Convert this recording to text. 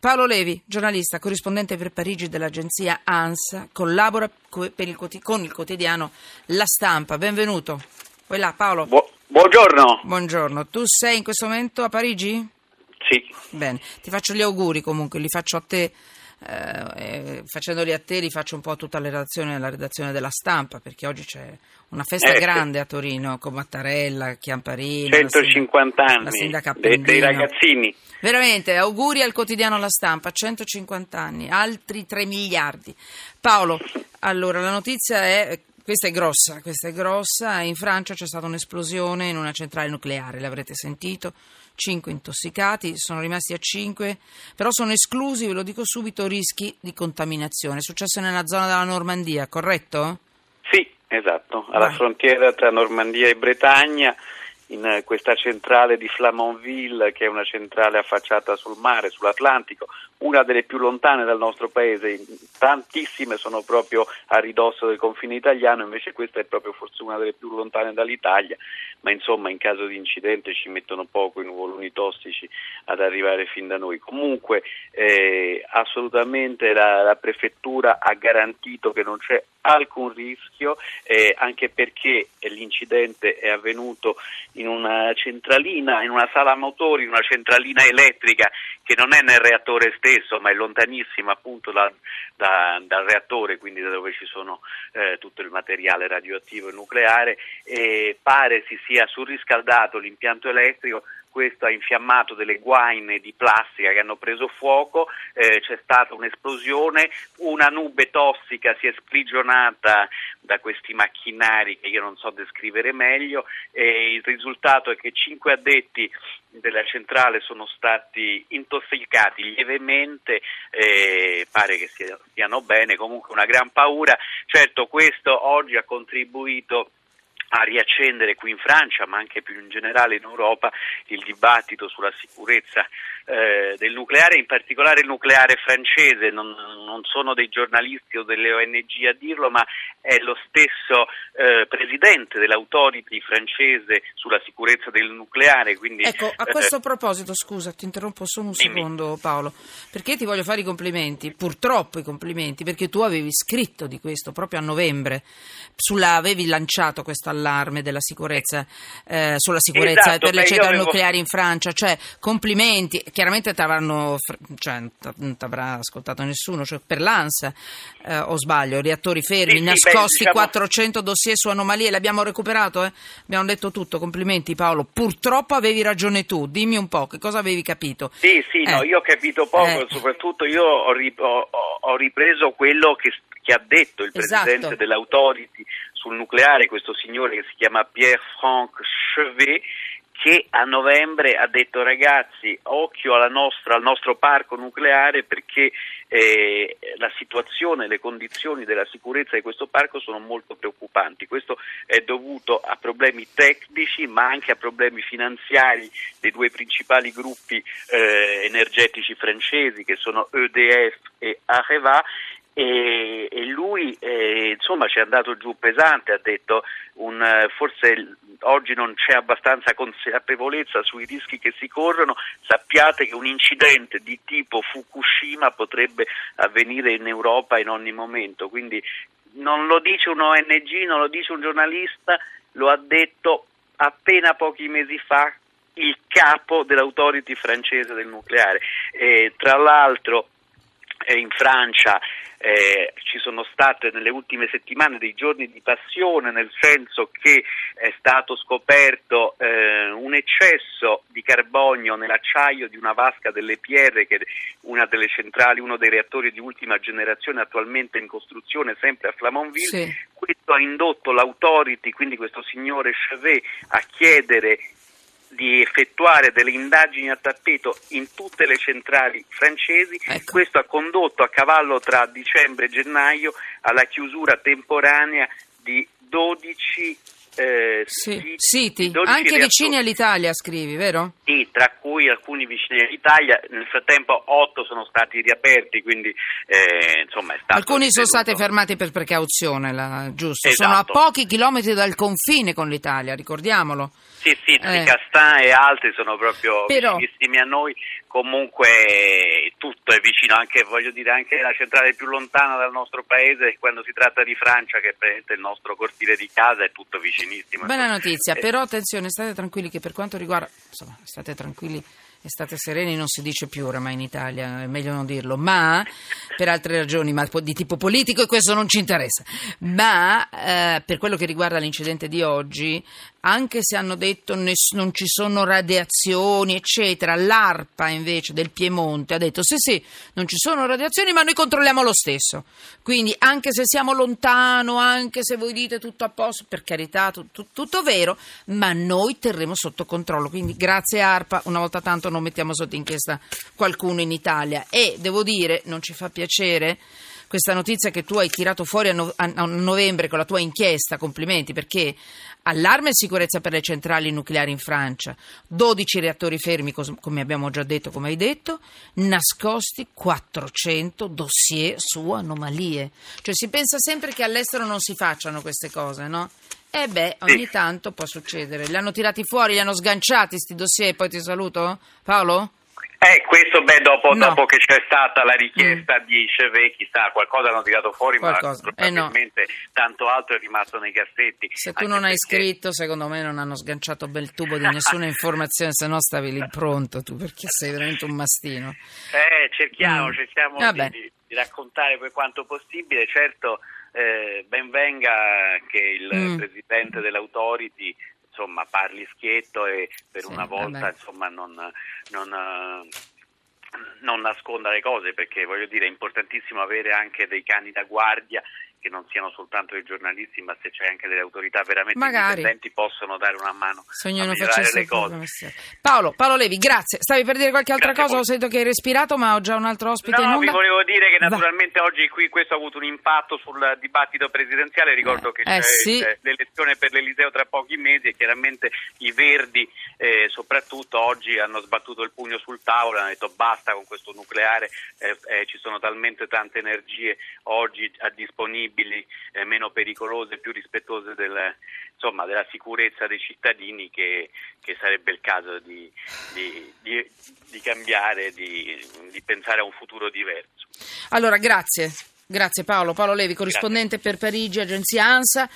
Paolo Levi, giornalista, corrispondente per Parigi dell'agenzia ANSA, collabora il con il quotidiano La Stampa. Benvenuto. Vuoi là, Paolo? Bu- buongiorno. Buongiorno. Tu sei in questo momento a Parigi? Sì, Bene, ti faccio gli auguri comunque, li faccio a te. Eh, facendoli a te li faccio un po' tutta la redazione, alla redazione della stampa perché oggi c'è una festa Eh, grande a Torino con Mattarella, Chiamparino, la sindaca- 150 la anni sindaca de- dei Appendino. ragazzini. Veramente, auguri al quotidiano La Stampa, 150 anni, altri 3 miliardi. Paolo, allora la notizia è, questa è grossa, questa è grossa, in Francia c'è stata un'esplosione in una centrale nucleare, l'avrete sentito, 5 intossicati, sono rimasti a 5, però sono esclusi, ve lo dico subito, rischi di contaminazione. È successo nella zona della Normandia, corretto? Sì, esatto, alla Vai. frontiera tra Normandia e Bretagna, in eh, questa centrale di Flamanville, che è una centrale affacciata sul mare, sull'Atlantico, una delle più lontane dal nostro paese, tantissime sono proprio a ridosso del confine italiano, invece questa è proprio forse una delle più lontane dall'Italia, ma insomma in caso di incidente ci mettono poco i nuvoloni tossici ad arrivare fin da noi. Comunque eh, assolutamente la, la prefettura ha garantito che non c'è alcun rischio, eh, anche perché l'incidente è avvenuto in una centralina, in una sala motori, in una centralina elettrica che non è nel reattore stesso, ma è lontanissima appunto da- da- dal reattore, quindi da dove ci sono eh, tutto il materiale radioattivo e nucleare, e pare si sia surriscaldato l'impianto elettrico questo ha infiammato delle guaine di plastica che hanno preso fuoco, eh, c'è stata un'esplosione, una nube tossica si è sprigionata da questi macchinari che io non so descrivere meglio e il risultato è che cinque addetti della centrale sono stati intossicati lievemente, eh, pare che stiano bene, comunque una gran paura. Certo questo oggi ha contribuito a riaccendere qui in Francia, ma anche più in generale in Europa, il dibattito sulla sicurezza eh, del nucleare, in particolare il nucleare francese. Non, non sono dei giornalisti o delle ONG a dirlo, ma è lo stesso eh, presidente dell'autority francese sulla sicurezza del nucleare. Quindi, Ecco, a eh, questo proposito, scusa, ti interrompo solo un Dimmi. secondo Paolo, perché ti voglio fare i complimenti, purtroppo i complimenti, perché tu avevi scritto di questo proprio a novembre, sulla, avevi lanciato questo allarme della sicurezza, eh, sulla sicurezza Esatto, per le centrali avevo- nucleari in Francia, cioè complimenti, chiaramente ti avranno, fr- cioè, non ti avrà ascoltato nessuno, cioè per l'ANSA, eh, o sbaglio, reattori fermi, Sì, sì, beh, nascosti, diciamo- 400 dossier su anomalie, l'abbiamo recuperato, eh? abbiamo letto tutto, complimenti Paolo, purtroppo avevi ragione tu, dimmi un po' che cosa avevi capito. Sì, sì, no, Eh. io ho capito poco, Eh. soprattutto io ho- ho- ho ripreso quello che, che ha detto il Esatto. presidente dell'autority sul nucleare, questo signore che si chiama Pierre-Franck Chevet, che a novembre ha detto ragazzi occhio alla nostra- al nostro parco nucleare perché eh, la situazione, le condizioni della sicurezza di questo parco sono molto preoccupanti. Questo è dovuto a problemi tecnici ma anche a problemi finanziari dei due principali gruppi eh, energetici francesi che sono EDF e Areva e, e lui eh, insomma ci è andato giù pesante, ha detto un, forse oggi non c'è abbastanza consapevolezza sui rischi che si corrono, sappiate che un incidente di tipo Fukushima potrebbe avvenire in Europa in ogni momento, quindi non lo dice un ONG, non lo dice un giornalista, lo ha detto appena pochi mesi fa il capo dell'autority francese del nucleare. E, tra l'altro in Francia eh, ci sono state nelle ultime settimane dei giorni di passione, nel senso che è stato scoperto eh, un eccesso di carbonio nell'acciaio di una vasca delle Pierre, che è una delle centrali, uno dei reattori di ultima generazione attualmente in costruzione, sempre a Flamanville. Sì. Questo ha indotto l'autority, quindi questo signore Chevet, a chiedere di effettuare delle indagini a tappeto in tutte le centrali francesi. Ecco. Questo ha condotto a cavallo tra dicembre e gennaio alla chiusura temporanea di 12 eh, Sì, siti, siti, 12 anche reattori. vicini all'Italia scrivi, vero? Sì, tra cui alcuni vicini all'Italia, nel frattempo otto sono stati riaperti, quindi eh, insomma è stato Alcuni sono stati fermati per precauzione, la- giusto? Esatto. Sono a pochi chilometri dal confine con l'Italia, ricordiamolo. Sì, sì, Eh. Castin e altri sono proprio Però- vicinissimi a noi, comunque tutto è vicino, anche, voglio dire, anche la centrale più lontana dal nostro paese, quando si tratta di Francia, che è il nostro cortile di casa, è tutto vicinissimo. Bella notizia, eh. però attenzione, state tranquilli che per quanto riguarda, insomma, state tranquilli e state sereni non si dice più oramai in Italia, è meglio non dirlo, ma per altre ragioni, ma di tipo politico e questo non ci interessa. Ma eh, per quello che riguarda l'incidente di oggi, anche se hanno detto ness- non ci sono radiazioni, eccetera, l'ARPA invece del Piemonte ha detto sì sì, non ci sono radiazioni, ma noi controlliamo lo stesso. Quindi anche se siamo lontano, anche se voi dite tutto a posto, per carità, tu- tu- tutto vero, ma noi terremo sotto controllo. Quindi grazie ARPA, una volta tanto non mettiamo sotto inchiesta qualcuno in Italia. E devo dire, non ci fa piacere questa notizia che tu hai tirato fuori a, no- a novembre con la tua inchiesta, complimenti, perché allarme e sicurezza per le centrali nucleari in Francia, 12 reattori fermi, come abbiamo già detto, come hai detto, nascosti 400 dossier su anomalie. Cioè si pensa sempre che all'estero non si facciano queste cose, no? E eh beh, ogni sì. tanto può succedere. Li hanno tirati fuori, li hanno sganciati questi dossier, poi ti saluto? Paolo? Eh, questo beh, dopo, no. dopo, che c'è stata la richiesta mm. di Chevet, chissà, qualcosa hanno tirato fuori, qualcosa. ma probabilmente eh no. tanto altro è rimasto nei cassetti. Se tu non perché... hai scritto, secondo me non hanno sganciato bel tubo di nessuna informazione, se no stavi lì pronto tu, perché sei veramente un mastino. Eh, cerchiamo, mm. cerchiamo di, di, raccontare per quanto possibile, certo eh, ben venga che il mm. presidente dell'autority insomma, parli schietto e per sì, una volta insomma, non, non, non nasconda le cose perché voglio dire è importantissimo avere anche dei cani da guardia che non siano soltanto dei giornalisti, ma se c'è anche delle autorità veramente Magari. indipendenti possono dare una mano Sogno a migliorare le cose. Paolo, Paolo Levi, grazie. Stavi per dire qualche altra grazie cosa? Ho sentito che hai respirato, ma ho già un altro ospite no, in onda. vi volevo dire che naturalmente Va. oggi qui questo ha avuto un impatto sul dibattito presidenziale. Ricordo eh, che eh, c'è sì. l'elezione per l'Eliseo tra pochi mesi e chiaramente i Verdi eh, soprattutto oggi hanno sbattuto il pugno sul tavolo, hanno detto basta con questo nucleare, eh, eh, ci sono talmente tante energie oggi a disponibili, eh, meno pericolose, più rispettose del, insomma, della sicurezza dei cittadini che, che sarebbe il caso di, di, di, di cambiare, di, pensare a un futuro diverso. Allora, grazie. Grazie Paolo. Paolo Levi, corrispondente Grazie. per Parigi, agenzia ANSA.